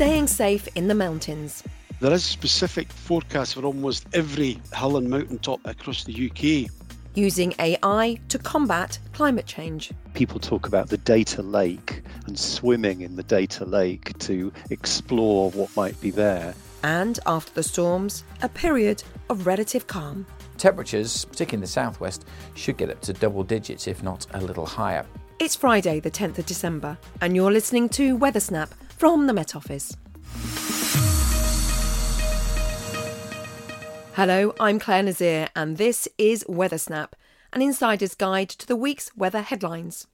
staying safe in the mountains. There is a specific forecast for almost every hill and mountaintop across the UK. Using AI to combat climate change. People talk about the data lake and swimming in the data lake to explore what might be there. And after the storms, a period of relative calm. Temperatures, particularly in the southwest, should get up to double digits, if not a little higher. It's Friday, the 10th of December, and you're listening to Weather Snap from the Met Office. Hello, I'm Clare Nasir, and this is Weather Snap, an insider's guide to the week's weather headlines.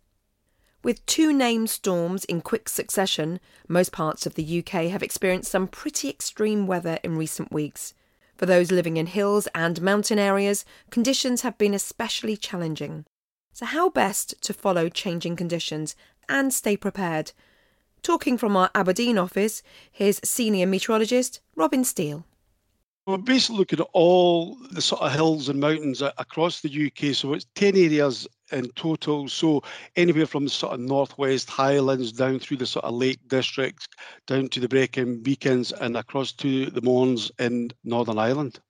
With two named storms in quick succession, most parts of the UK have experienced some pretty extreme weather in recent weeks. For those living in hills and mountain areas, conditions have been especially challenging. So, how best to follow changing conditions and stay prepared? Talking from our Aberdeen office, here's senior meteorologist Robin Steele. We're basically looking at all the sort of hills and mountains across the UK. So it's 10 areas in total. So anywhere from the sort of northwest highlands down through the sort of Lake Districts, down to the Brecon Beacons and across to the Mournes in Northern Ireland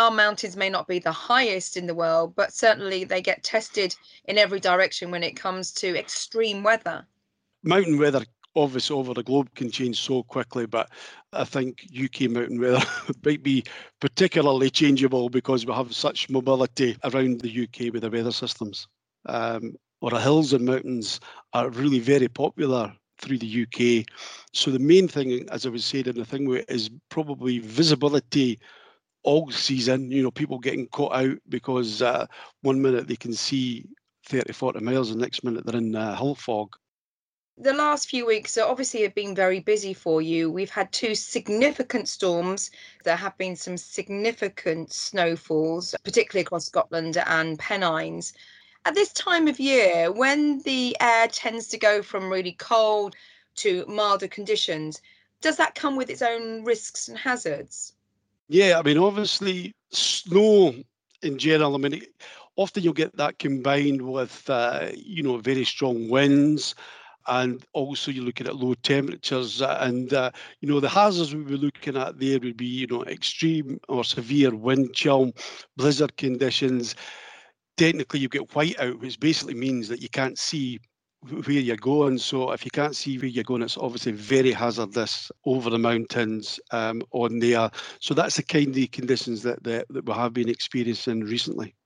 our mountains may not be the highest in the world, but certainly they get tested in every direction when it comes to extreme weather. Mountain weather, obviously, over the globe can change so quickly, but I think UK mountain weather might be particularly changeable because we have such mobility around the UK with the weather systems. Um, our hills and mountains are really very popular through the UK. So the main thing, as I was saying in the thing, is probably visibility all season, you know, people getting caught out because uh, one minute they can see 30, 40 miles, and the next minute they're in uh, hill fog. The last few weeks obviously have been very busy for you. We've had two significant storms. There have been some significant snowfalls, particularly across Scotland and Pennines. At this time of year, when the air tends to go from really cold to milder conditions, does that come with its own risks and hazards? Yeah, I mean, obviously, snow in general, I mean, often you'll get that combined with, uh, you know, very strong winds. And also, you're looking at low temperatures, and uh, you know the hazards we be looking at there would be, you know, extreme or severe wind chill, blizzard conditions. Technically, you get whiteout, which basically means that you can't see where you're going. So if you can't see where you're going, it's obviously very hazardous over the mountains um, on there. So that's the kind of conditions that, that, that we have been experiencing recently.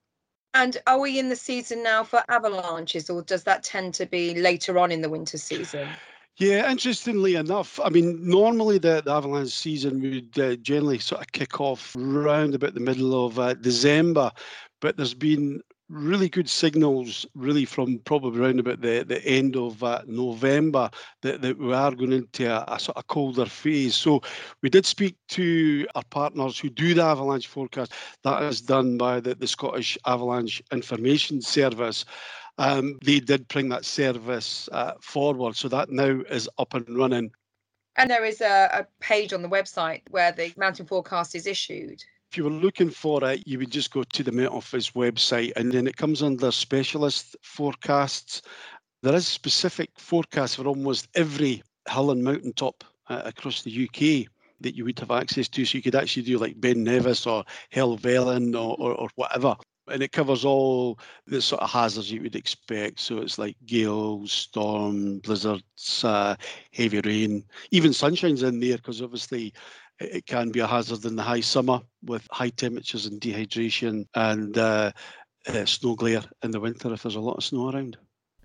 And are we in the season now for avalanches, or does that tend to be later on in the winter season? Yeah, interestingly enough, I mean, normally the, the avalanche season would uh, generally sort of kick off around about the middle of uh, December, but there's been really good signals, really from probably around about the, the end of uh, November, that, that we are going into a, a, sort of colder phase. So we did speak to our partners who do the avalanche forecast. That is done by the, the Scottish Avalanche Information Service. Um, they did bring that service uh, forward, so that now is up and running. And there is a, a page on the website where the mountain forecast is issued if you were looking for it, you would just go to the Met Office website and then it comes under specialist forecasts. There is specific forecasts for almost every hill and mountaintop uh, across the UK that you would have access to. So you could actually do like Ben Nevis or Helvellyn or, or, or whatever. And it covers all the sort of hazards you would expect. So it's like gales, storm, blizzards, uh, heavy rain, even sunshine's in there because obviously it can be a hazard in the high summer with high temperatures and dehydration and uh, uh, snow glare in the winter if there's a lot of snow around.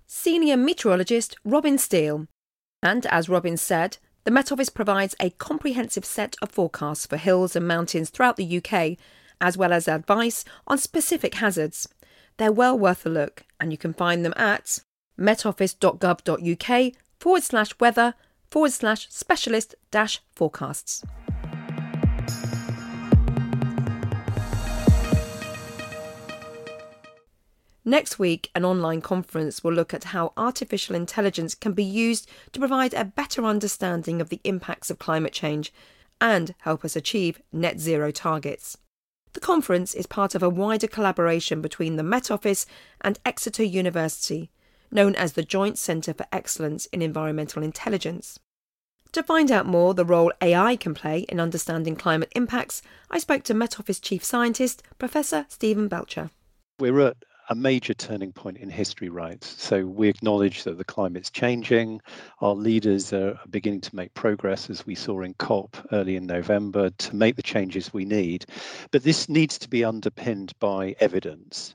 Senior meteorologist Robin Steele. And as Robin said, the Met Office provides a comprehensive set of forecasts for hills and mountains throughout the UK, as well as advice on specific hazards. They're well worth a look, and you can find them at metoffice.gov.uk forward slash weather forward slash specialist dash forecasts. Next week, an online conference will look at how artificial intelligence can be used to provide a better understanding of the impacts of climate change and help us achieve net zero targets. The conference is part of a wider collaboration between the Met Office and Exeter University, known as the Joint Centre for Excellence in Environmental Intelligence. To find out more the role AI can play in understanding climate impacts, I spoke to Met Office Chief Scientist Professor Stephen Belcher. We're at a major turning point in history, right? So we acknowledge that the climate's changing. Our leaders are beginning to make progress, as we saw in COP early in November, to make the changes we need. But this needs to be underpinned by evidence.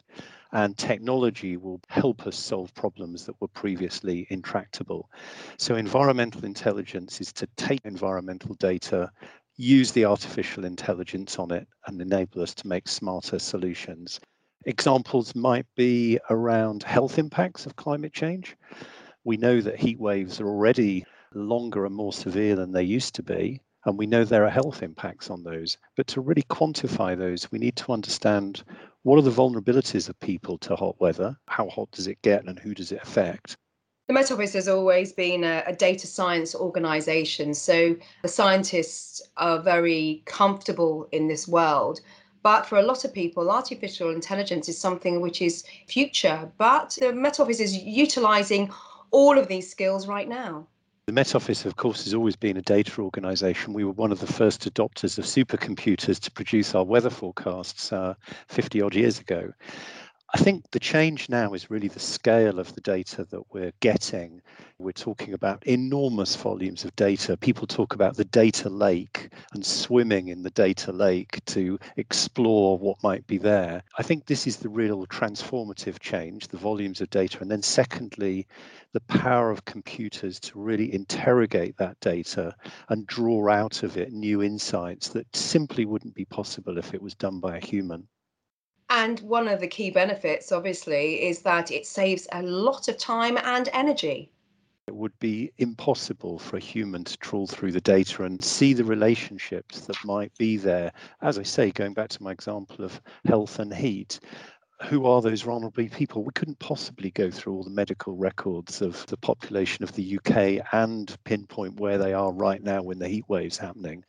And technology will help us solve problems that were previously intractable. So, environmental intelligence is to take environmental data, use the artificial intelligence on it, and enable us to make smarter solutions. Examples might be around health impacts of climate change. We know that heat waves are already longer and more severe than they used to be, and we know there are health impacts on those. But to really quantify those, we need to understand what are the vulnerabilities of people to hot weather, how hot does it get, and who does it affect. The Met Office has always been a, a, data science organisation, so the scientists are very comfortable in this world. But for a lot of people, artificial intelligence is something which is future. But the Met Office is utilising all of these skills right now. The Met Office, of course, has always been a data organisation. We were one of the first adopters of supercomputers to produce our weather forecasts uh, 50 odd years ago. I think the change now is really the scale of the data that we're getting. We're talking about enormous volumes of data. People talk about the data lake and swimming in the data lake to explore what might be there. I think this is the real transformative change the volumes of data. And then, secondly, the power of computers to really interrogate that data and draw out of it new insights that simply wouldn't be possible if it was done by a human. And one of the key benefits, obviously, is that it saves a lot of time and energy. It would be impossible for a human to trawl through the data and see the relationships that might be there. As I say, going back to my example of health and heat, who are those vulnerable people? We couldn't possibly go through all the medical records of the population of the UK and pinpoint where they are right now when the heat wave's happening.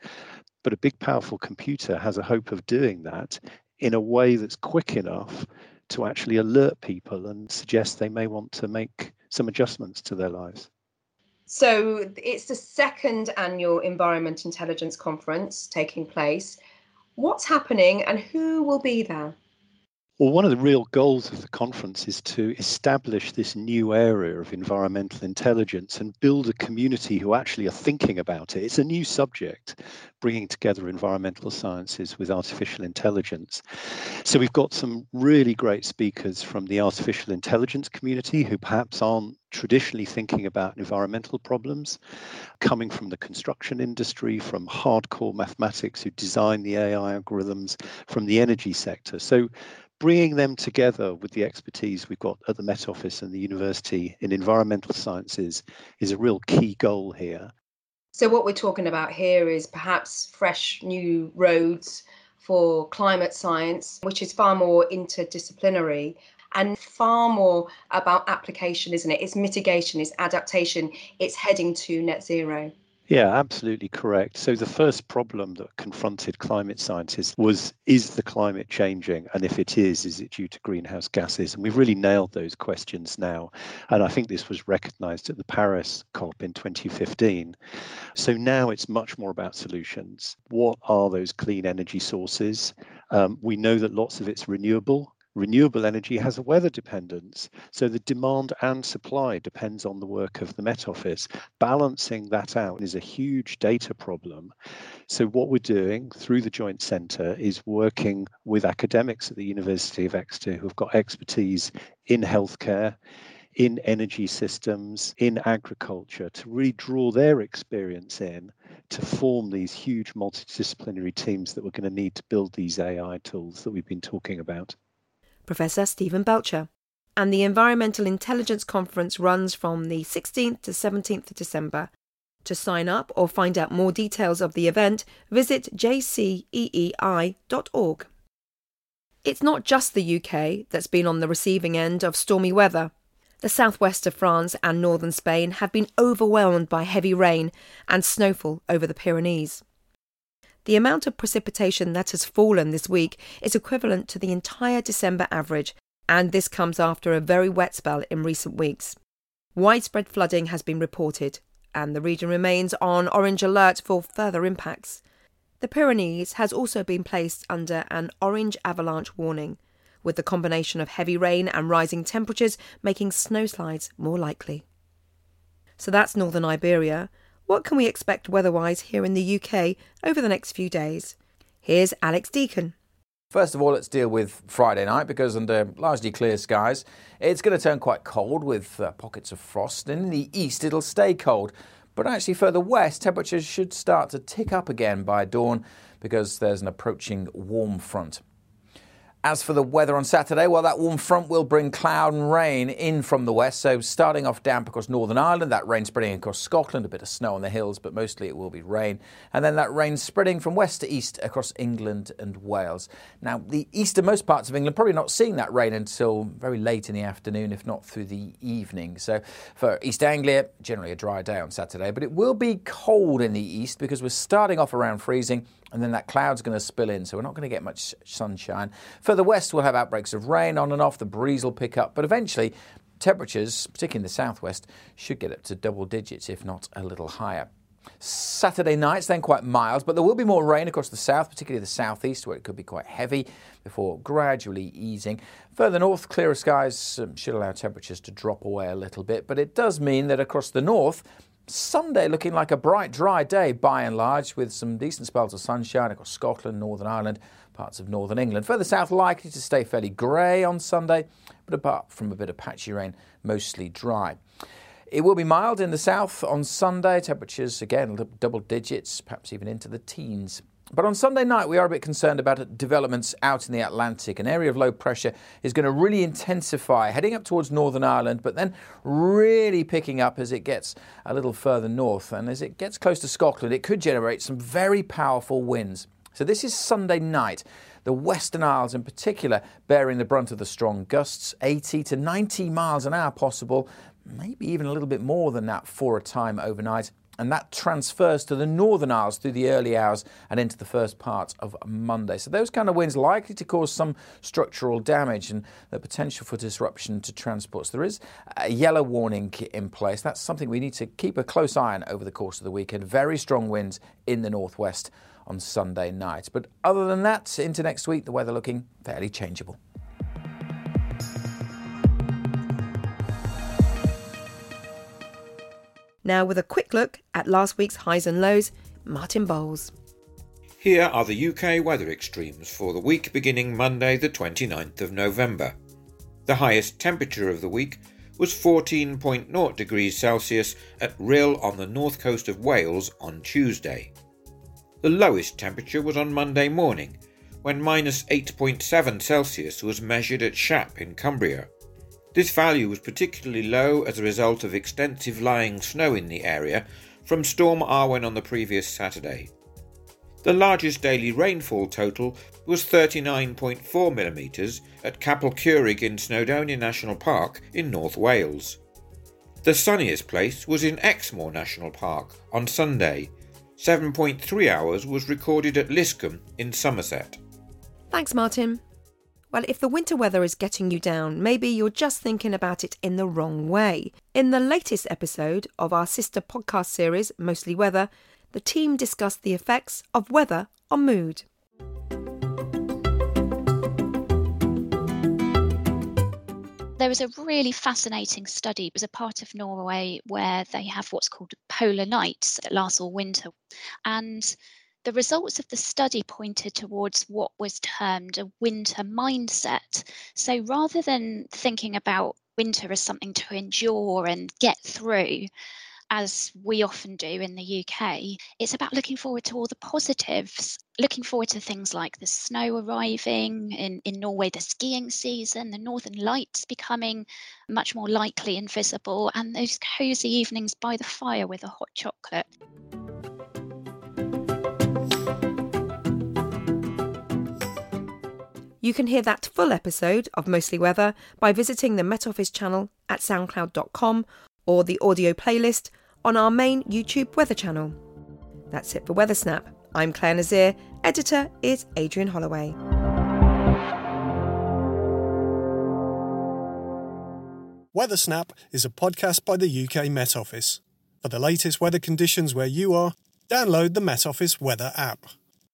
But a big, powerful computer has a hope of doing that in a way that's quick enough to actually alert people and suggest they may want to make some adjustments to their lives. So it's the second annual Environment Intelligence Conference taking place. What's happening and who will be there? Well, one of the real goals of the conference is to establish this new area of environmental intelligence and build a community who actually are thinking about it. It's a new subject, bringing together environmental sciences with artificial intelligence. So, we've got some really great speakers from the artificial intelligence community who perhaps aren't traditionally thinking about environmental problems, coming from the construction industry, from hardcore mathematics who design the AI algorithms, from the energy sector. So, bringing them together with the expertise we've got at the Met Office and the university in environmental sciences is a real key goal here. So, what we're talking about here is perhaps fresh new roads for climate science, which is far more interdisciplinary and far more about application, isn't it? It's mitigation, it's adaptation, it's heading to net zero. Yeah, absolutely correct. So the first problem that confronted climate scientists was is the climate changing? And if it is, is it due to greenhouse gases? And we've really nailed those questions now. And I think this was recognized at the Paris COP in 2015. So now it's much more about solutions. What are those clean energy sources? Um, we know that lots of it's renewable renewable energy has a weather dependence. So the demand and supply depends on the work of the Met Office. Balancing that out is a huge data problem. So what we're doing through the Joint Centre is working with academics at the University of Exeter who've got expertise in healthcare, in energy systems, in agriculture, to really draw their experience in to form these huge multidisciplinary teams that we're going to need to build these AI tools that we've been talking about. Professor Stephen Belcher. And the Environmental Intelligence Conference runs from the 16th to 17th of December. To sign up or find out more details of the event, visit jceei.org. It's not just the UK that's been on the receiving end of stormy weather. The southwest of France and northern Spain have been overwhelmed by heavy rain and snowfall over the Pyrenees. The amount of precipitation that has fallen this week is equivalent to the entire December average, and this comes after a very wet spell in recent weeks. Widespread flooding has been reported, and the region remains on orange alert for further impacts. The Pyrenees has also been placed under an orange avalanche warning, with the combination of heavy rain and rising temperatures making snowslides more likely. So that's northern Iberia. What can we expect weather-wise here in the UK over the next few days? Here's Alex Deacon. First of all, let's deal with Friday night because under largely clear skies, it's going to turn quite cold with uh, pockets of frost. And in the east, it'll stay cold. But actually, further west, temperatures should start to tick up again by dawn because there's an approaching warm front. As for the weather on Saturday, well, that warm front will bring cloud and rain in from the west. So, starting off damp across Northern Ireland, that rain spreading across Scotland, a bit of snow on the hills, but mostly it will be rain. And then that rain spreading from west to east across England and Wales. Now, the easternmost parts of England probably not seeing that rain until very late in the afternoon, if not through the evening. So, for East Anglia, generally a dry day on Saturday, but it will be cold in the east because we're starting off around freezing and then that cloud's going to spill in, so we're not going to get much sunshine. Further west, we'll have outbreaks of rain on and off, the breeze will pick up, but eventually, temperatures, particularly in the southwest, should get up to double digits, if not a little higher. Saturday night's then quite mild, but there will be more rain across the south, particularly the southeast, where it could be quite heavy before gradually easing. Further north, clearer skies um, should allow temperatures to drop away a little bit, but it does mean that across the north, Sunday looking like a bright, dry day by and large, with some decent spells of sunshine across Scotland, Northern Ireland, parts of Northern England. Further south, likely to stay fairly grey on Sunday, but apart from a bit of patchy rain, mostly dry. It will be mild in the south on Sunday, temperatures again double digits, perhaps even into the teens. But on Sunday night, we are a bit concerned about developments out in the Atlantic. An area of low pressure is going to really intensify, heading up towards Northern Ireland, but then really picking up as it gets a little further north. And as it gets close to Scotland, it could generate some very powerful winds. So this is Sunday night. The Western Isles, in particular, bearing the brunt of the strong gusts, 80 to 90 miles an hour possible, maybe even a little bit more than that for a time overnight and that transfers to the Northern Isles through the early hours and into the first part of Monday. So those kind of winds likely to cause some structural damage and the potential for disruption to transports. There is a yellow warning in place. That's something we need to keep a close eye on over the course of the weekend. Very strong winds in the northwest on Sunday night. But other than that, into next week, the weather looking fairly changeable. Now, with a quick look at last week's highs and lows, Martin Bowles. Here are the UK weather extremes for the week beginning Monday, the 29th of November. The highest temperature of the week was 14.0 degrees Celsius at Rhyl on the north coast of Wales on Tuesday. The lowest temperature was on Monday morning, when minus 8.7 Celsius was measured at Shap in Cumbria. This value was particularly low as a result of extensive lying snow in the area from Storm Arwen on the previous Saturday. The largest daily rainfall total was 39.4 millimetres at Capel Curig in Snowdonia National Park in North Wales. The sunniest place was in Exmoor National Park on Sunday. 7.3 hours was recorded at Liscombe in Somerset. Thanks, Martin. Well, if the winter weather is getting you down, maybe you're just thinking about it in the wrong way. In the latest episode of our sister podcast series, Mostly Weather, the team discussed the effects of weather on mood. There was a really fascinating study. It was a part of Norway where they have what's called polar nights that last all winter. And the results of the study pointed towards what was termed a winter mindset. So rather than thinking about winter as something to endure and get through, as we often do in the UK, it's about looking forward to all the positives, looking forward to things like the snow arriving, in, in Norway, the skiing season, the northern lights becoming much more likely and visible, and those cosy evenings by the fire with a hot chocolate. You can hear that full episode of Mostly Weather by visiting the Met Office channel at soundcloud.com or the audio playlist on our main YouTube weather channel. That's it for Weather Snap. I'm Clare Nasir, editor is Adrian Holloway. Weather Snap is a podcast by the UK Met Office. For the latest weather conditions where you are, download the Met Office weather app.